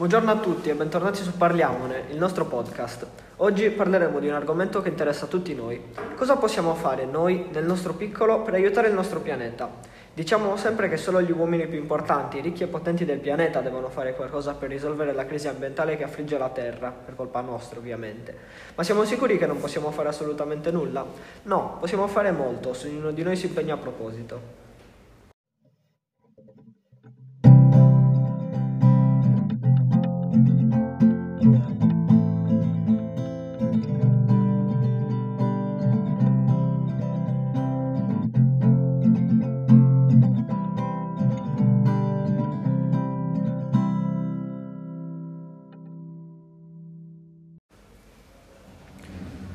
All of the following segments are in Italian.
Buongiorno a tutti e bentornati su Parliamone, il nostro podcast. Oggi parleremo di un argomento che interessa a tutti noi. Cosa possiamo fare noi, nel nostro piccolo, per aiutare il nostro pianeta? Diciamo sempre che solo gli uomini più importanti, ricchi e potenti del pianeta devono fare qualcosa per risolvere la crisi ambientale che affligge la Terra, per colpa nostra ovviamente. Ma siamo sicuri che non possiamo fare assolutamente nulla? No, possiamo fare molto se ognuno di noi si impegna a proposito.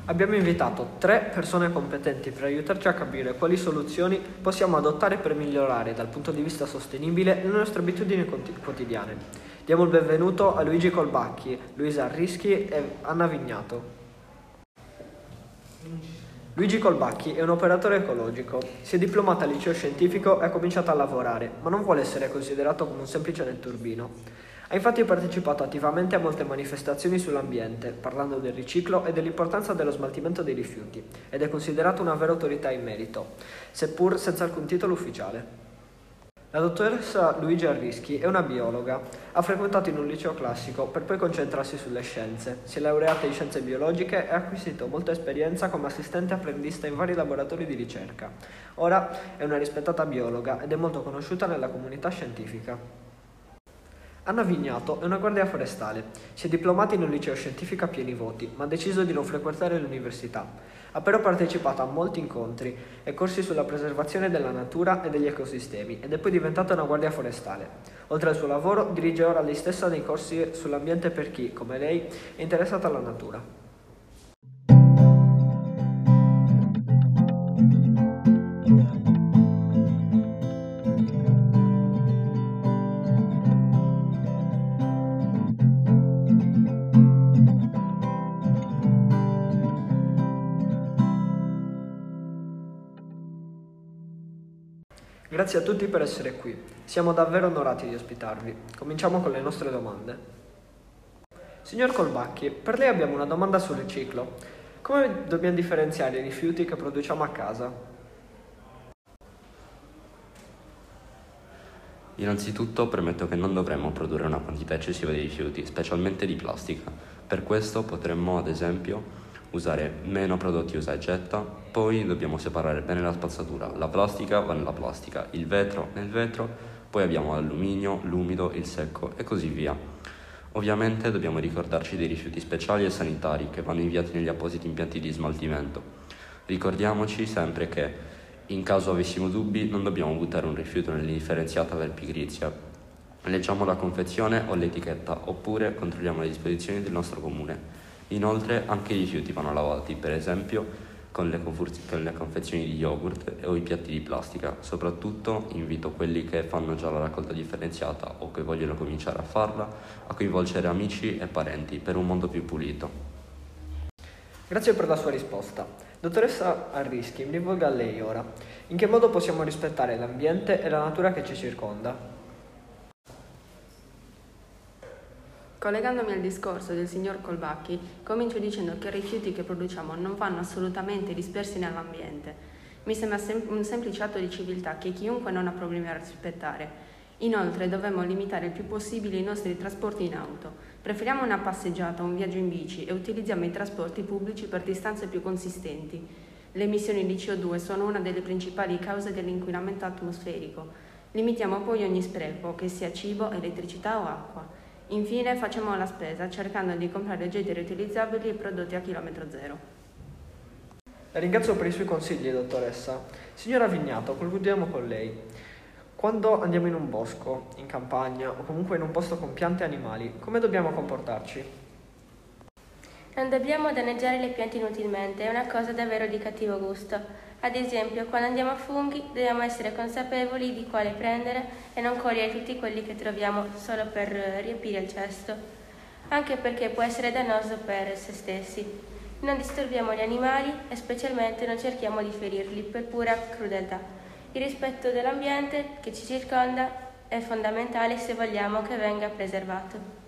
Abbiamo invitato tre persone competenti per aiutarci a capire quali soluzioni possiamo adottare per migliorare dal punto di vista sostenibile le nostre abitudini quotidiane. Diamo il benvenuto a Luigi Colbacchi, Luisa Arrischi e Anna Vignato. Luigi Colbacchi è un operatore ecologico, si è diplomato al liceo scientifico e ha cominciato a lavorare, ma non vuole essere considerato come un semplice netturbino. Ha infatti partecipato attivamente a molte manifestazioni sull'ambiente, parlando del riciclo e dell'importanza dello smaltimento dei rifiuti, ed è considerato una vera autorità in merito, seppur senza alcun titolo ufficiale. La dottoressa Luigi Arrischi è una biologa, ha frequentato in un liceo classico per poi concentrarsi sulle scienze, si è laureata in scienze biologiche e ha acquisito molta esperienza come assistente apprendista in vari laboratori di ricerca. Ora è una rispettata biologa ed è molto conosciuta nella comunità scientifica. Anna Vignato è una guardia forestale. Si è diplomata in un liceo scientifico a pieni voti, ma ha deciso di non frequentare l'università. Ha però partecipato a molti incontri e corsi sulla preservazione della natura e degli ecosistemi ed è poi diventata una guardia forestale. Oltre al suo lavoro, dirige ora lei stessa dei corsi sull'ambiente per chi, come lei, è interessato alla natura. Grazie a tutti per essere qui. Siamo davvero onorati di ospitarvi. Cominciamo con le nostre domande. Signor Colbacchi, per lei abbiamo una domanda sul riciclo. Come dobbiamo differenziare i rifiuti che produciamo a casa? Innanzitutto premetto che non dovremmo produrre una quantità eccessiva di rifiuti, specialmente di plastica. Per questo potremmo, ad esempio, usare meno prodotti usa e getta, poi dobbiamo separare bene la spazzatura, la plastica va nella plastica, il vetro nel vetro, poi abbiamo l'alluminio, l'umido, il secco e così via. Ovviamente dobbiamo ricordarci dei rifiuti speciali e sanitari che vanno inviati negli appositi impianti di smaltimento. Ricordiamoci sempre che in caso avessimo dubbi non dobbiamo buttare un rifiuto nell'indifferenziata per pigrizia. Leggiamo la confezione o l'etichetta oppure controlliamo le disposizioni del nostro comune. Inoltre anche i rifiuti vanno lavati, per esempio con le, confur- con le, confezioni di yogurt o i piatti di plastica. Soprattutto invito quelli che fanno già la raccolta differenziata o che vogliono cominciare a farla a coinvolgere amici e parenti per un mondo più pulito. Grazie per la sua risposta. Dottoressa Arrischi, mi rivolgo a lei ora. In che modo possiamo rispettare l'ambiente e la natura che ci circonda? Collegandomi al discorso del signor Colbacchi, comincio dicendo che i rifiuti che produciamo non vanno assolutamente dispersi nell'ambiente. Mi sembra sem- un semplice atto di civiltà che chiunque non ha problemi a rispettare. Inoltre dovremmo limitare il più possibile i nostri trasporti in auto. Preferiamo una passeggiata o un viaggio in bici e utilizziamo i trasporti pubblici per distanze più consistenti. Le emissioni di CO2 sono una delle principali cause dell'inquinamento atmosferico. Limitiamo poi ogni spreco, che sia cibo, elettricità o acqua. Infine facciamo la spesa cercando di comprare oggetti riutilizzabili e prodotti a chilometro zero. La ringrazio per i suoi consigli, dottoressa. Signora Vignato, concludiamo con lei. Quando andiamo in un bosco, in campagna o comunque in un posto con piante e animali, come dobbiamo comportarci? Non dobbiamo danneggiare le piante inutilmente, è una cosa davvero di cattivo gusto. Ad esempio, quando andiamo a funghi dobbiamo essere consapevoli di quale prendere e non cogliere tutti quelli che troviamo solo per riempire il cesto, anche perché può essere dannoso per se stessi. Non disturbiamo gli animali e specialmente non cerchiamo di ferirli per pura crudeltà. Il rispetto dell'ambiente che ci circonda è fondamentale se vogliamo che venga preservato.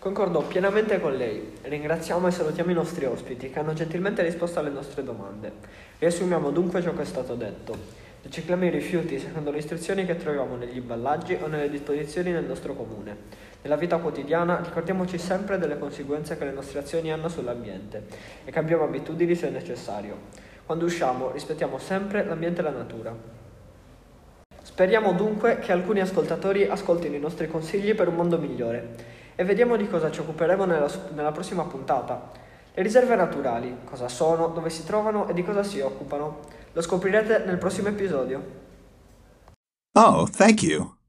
Concordo pienamente con lei. Ringraziamo e salutiamo i nostri ospiti che hanno gentilmente risposto alle nostre domande. Riassumiamo dunque ciò che è stato detto. Ricicliamo i rifiuti secondo le istruzioni che troviamo negli imballaggi o nelle disposizioni del nostro comune. Nella vita quotidiana ricordiamoci sempre delle conseguenze che le nostre azioni hanno sull'ambiente e cambiamo abitudini se necessario. Quando usciamo rispettiamo sempre l'ambiente e la natura. Speriamo dunque che alcuni ascoltatori ascoltino i nostri consigli per un mondo migliore e vediamo di cosa ci occuperemo nella, nella prossima puntata. Le riserve naturali, cosa sono, dove si trovano e di cosa si occupano. Lo scoprirete nel prossimo episodio. Oh, thank you.